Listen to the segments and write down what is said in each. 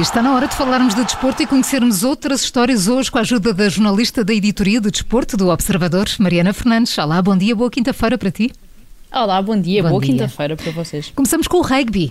Está na hora de falarmos de desporto e conhecermos outras histórias hoje com a ajuda da jornalista da editoria de desporto do Observador, Mariana Fernandes. Olá, bom dia, boa quinta-feira para ti. Olá, bom dia, bom boa quinta-feira para vocês. Começamos com o rugby.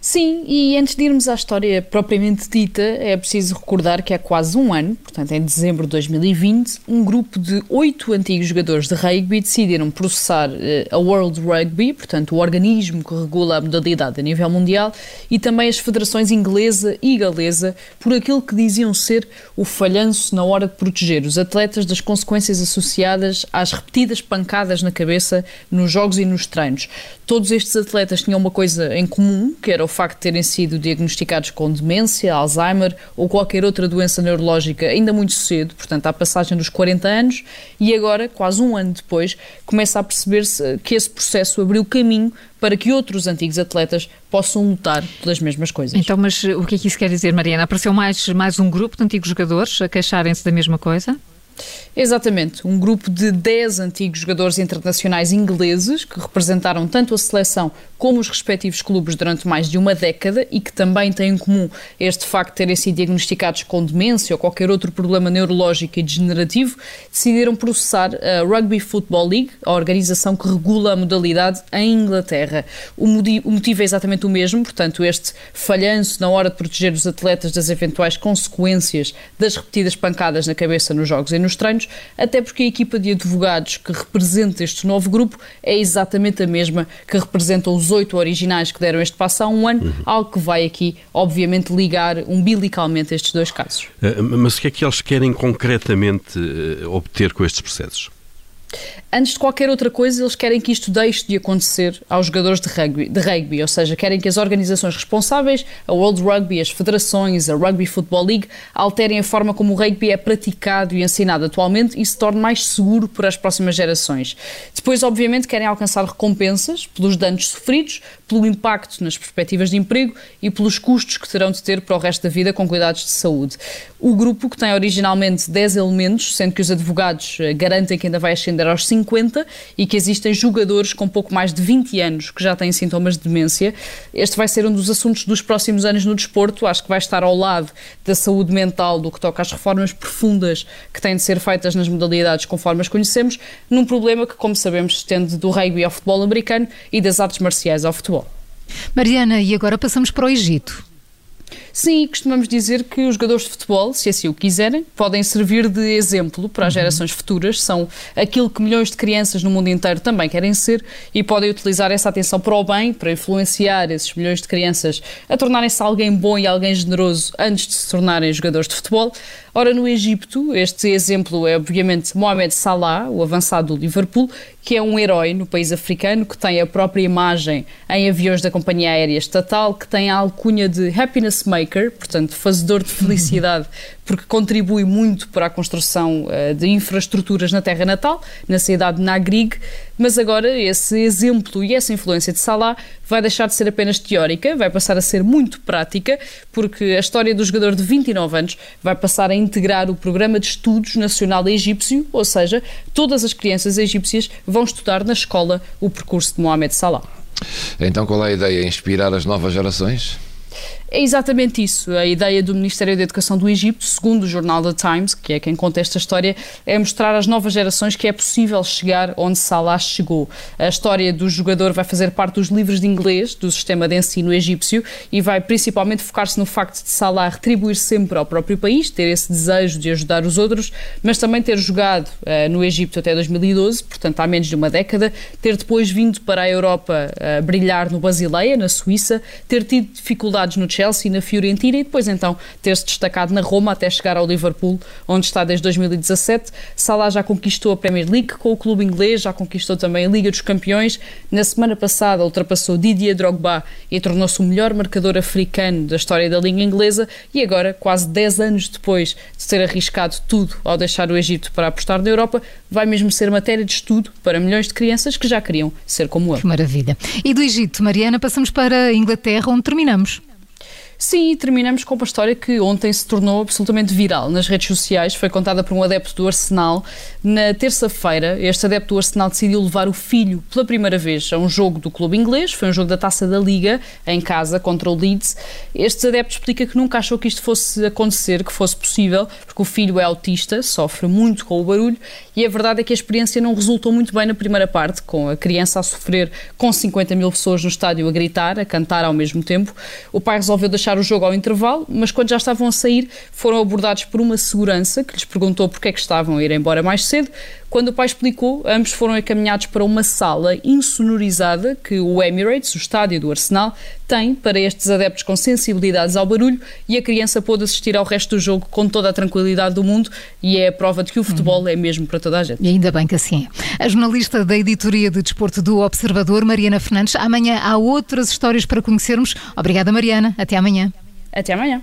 Sim, e antes de irmos à história propriamente dita, é preciso recordar que há quase um ano, portanto em dezembro de 2020, um grupo de oito antigos jogadores de rugby decidiram processar eh, a World Rugby, portanto o organismo que regula a modalidade a nível mundial, e também as federações inglesa e galesa por aquilo que diziam ser o falhanço na hora de proteger os atletas das consequências associadas às repetidas pancadas na cabeça nos jogos e nos treinos. Todos estes atletas tinham uma coisa em comum, que era o facto de terem sido diagnosticados com demência, Alzheimer ou qualquer outra doença neurológica ainda muito cedo, portanto, à passagem dos 40 anos, e agora, quase um ano depois, começa a perceber-se que esse processo abriu caminho para que outros antigos atletas possam lutar pelas mesmas coisas. Então, mas o que é que isso quer dizer, Mariana? Apareceu mais, mais um grupo de antigos jogadores a queixarem-se da mesma coisa? Exatamente, um grupo de 10 antigos jogadores internacionais ingleses que representaram tanto a seleção como os respectivos clubes durante mais de uma década e que também têm em comum este facto de terem sido diagnosticados com demência ou qualquer outro problema neurológico e degenerativo, decidiram processar a Rugby Football League, a organização que regula a modalidade em Inglaterra. O motivo é exatamente o mesmo, portanto, este falhanço na hora de proteger os atletas das eventuais consequências das repetidas pancadas na cabeça nos jogos e nos treinos, até porque a equipa de advogados que representa este novo grupo é exatamente a mesma que representa os oito originais que deram este passo há um ano, uhum. algo que vai aqui, obviamente, ligar umbilicalmente estes dois casos. Uh, mas o que é que eles querem concretamente uh, obter com estes processos? Antes de qualquer outra coisa, eles querem que isto deixe de acontecer aos jogadores de rugby, de rugby, ou seja, querem que as organizações responsáveis, a World Rugby, as federações, a Rugby Football League, alterem a forma como o rugby é praticado e ensinado atualmente e se torne mais seguro para as próximas gerações. Depois, obviamente, querem alcançar recompensas pelos danos sofridos, pelo impacto nas perspectivas de emprego e pelos custos que terão de ter para o resto da vida com cuidados de saúde. O grupo, que tem originalmente 10 elementos, sendo que os advogados eh, garantem que ainda vai ascender aos 5 50 e que existem jogadores com pouco mais de 20 anos que já têm sintomas de demência. Este vai ser um dos assuntos dos próximos anos no desporto. Acho que vai estar ao lado da saúde mental do que toca às reformas profundas que têm de ser feitas nas modalidades conforme as conhecemos, num problema que, como sabemos, estende do rugby ao futebol americano e das artes marciais ao futebol. Mariana, e agora passamos para o Egito. Sim, costumamos dizer que os jogadores de futebol, se assim o quiserem, podem servir de exemplo para as uhum. gerações futuras, são aquilo que milhões de crianças no mundo inteiro também querem ser e podem utilizar essa atenção para o bem, para influenciar esses milhões de crianças a tornarem-se alguém bom e alguém generoso antes de se tornarem jogadores de futebol. Ora, no Egito, este exemplo é obviamente Mohamed Salah, o avançado do Liverpool, que é um herói no país africano, que tem a própria imagem em aviões da companhia aérea estatal, que tem a alcunha de Happiness Maker, portanto, fazedor de felicidade porque contribui muito para a construção uh, de infraestruturas na terra natal, na cidade de Nagrig, mas agora esse exemplo e essa influência de Salah vai deixar de ser apenas teórica, vai passar a ser muito prática, porque a história do jogador de 29 anos vai passar a integrar o Programa de Estudos Nacional Egípcio, ou seja, todas as crianças egípcias vão estudar na escola o percurso de Mohamed Salah. Então qual é a ideia? Inspirar as novas gerações? É exatamente isso. A ideia do Ministério da Educação do Egito, segundo o jornal The Times, que é quem conta esta história, é mostrar às novas gerações que é possível chegar onde Salah chegou. A história do jogador vai fazer parte dos livros de inglês do sistema de ensino egípcio e vai principalmente focar-se no facto de Salah retribuir sempre ao próprio país, ter esse desejo de ajudar os outros, mas também ter jogado uh, no Egito até 2012, portanto há menos de uma década, ter depois vindo para a Europa uh, brilhar no Basileia, na Suíça, ter tido dificuldades no Chelsea Chelsea, na Fiorentina e depois então ter-se destacado na Roma até chegar ao Liverpool, onde está desde 2017. Salah já conquistou a Premier League com o clube inglês, já conquistou também a Liga dos Campeões. Na semana passada ultrapassou Didier Drogba e tornou-se o melhor marcador africano da história da Liga Inglesa e agora, quase 10 anos depois de ter arriscado tudo ao deixar o Egito para apostar na Europa, vai mesmo ser matéria de estudo para milhões de crianças que já queriam ser como ele. Que maravilha. E do Egito, Mariana, passamos para a Inglaterra, onde terminamos. Sim, terminamos com uma história que ontem se tornou absolutamente viral nas redes sociais. Foi contada por um adepto do Arsenal. Na terça-feira, este adepto do Arsenal decidiu levar o filho pela primeira vez a um jogo do clube inglês. Foi um jogo da Taça da Liga, em casa, contra o Leeds. Este adepto explica que nunca achou que isto fosse acontecer, que fosse possível, porque o filho é autista, sofre muito com o barulho e a verdade é que a experiência não resultou muito bem na primeira parte, com a criança a sofrer com 50 mil pessoas no estádio a gritar, a cantar ao mesmo tempo. O pai resolveu deixar o jogo ao intervalo, mas quando já estavam a sair, foram abordados por uma segurança que lhes perguntou porque é que estavam a ir embora mais cedo. Quando o pai explicou, ambos foram encaminhados para uma sala insonorizada que o Emirates, o estádio do Arsenal, tem para estes adeptos com sensibilidades ao barulho e a criança pôde assistir ao resto do jogo com toda a tranquilidade do mundo e é a prova de que o futebol uhum. é mesmo para toda a gente. E ainda bem que assim é. A jornalista da editoria de desporto do Observador, Mariana Fernandes, amanhã há outras histórias para conhecermos. Obrigada, Mariana. Até amanhã. Até amanhã.